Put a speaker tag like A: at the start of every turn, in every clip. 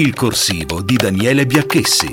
A: Il corsivo di Daniele Biacchessi.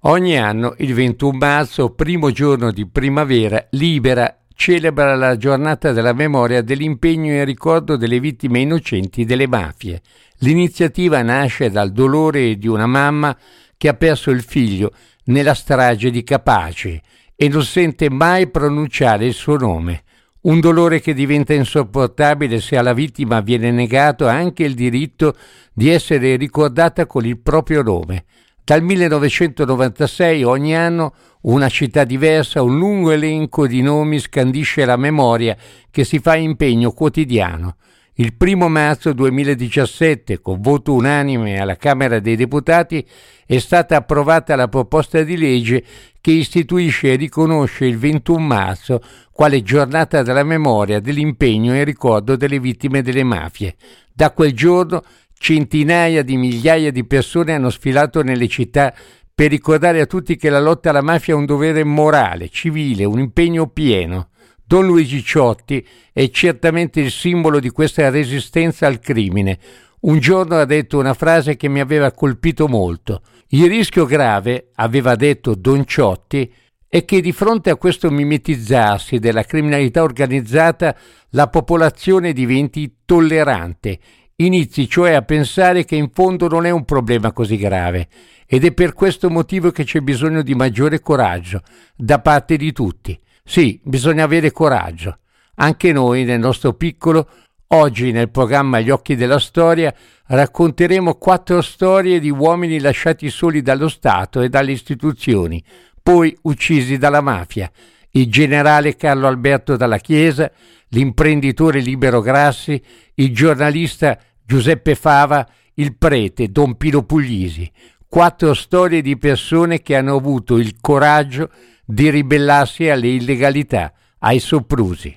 B: Ogni anno, il 21 marzo, primo giorno di primavera, Libera celebra la giornata della memoria dell'impegno in ricordo delle vittime innocenti delle mafie. L'iniziativa nasce dal dolore di una mamma che ha perso il figlio nella strage di Capace e non sente mai pronunciare il suo nome. Un dolore che diventa insopportabile se alla vittima viene negato anche il diritto di essere ricordata con il proprio nome. Dal 1996 ogni anno una città diversa, un lungo elenco di nomi scandisce la memoria che si fa impegno quotidiano. Il primo marzo 2017, con voto unanime alla Camera dei Deputati, è stata approvata la proposta di legge che istituisce e riconosce il 21 marzo quale giornata della memoria, dell'impegno e ricordo delle vittime delle mafie. Da quel giorno centinaia di migliaia di persone hanno sfilato nelle città per ricordare a tutti che la lotta alla mafia è un dovere morale, civile, un impegno pieno. Don Luigi Ciotti è certamente il simbolo di questa resistenza al crimine. Un giorno ha detto una frase che mi aveva colpito molto. Il rischio grave, aveva detto Don Ciotti, è che di fronte a questo mimetizzarsi della criminalità organizzata la popolazione diventi tollerante, inizi cioè a pensare che in fondo non è un problema così grave ed è per questo motivo che c'è bisogno di maggiore coraggio da parte di tutti. Sì, bisogna avere coraggio. Anche noi, nel nostro piccolo, oggi nel programma Gli occhi della storia, racconteremo quattro storie di uomini lasciati soli dallo Stato e dalle istituzioni, poi uccisi dalla mafia. Il generale Carlo Alberto Dalla Chiesa, l'imprenditore Libero Grassi, il giornalista Giuseppe Fava, il prete Don Pino Puglisi. Quattro storie di persone che hanno avuto il coraggio di ribellarsi alle illegalità, ai soprusi.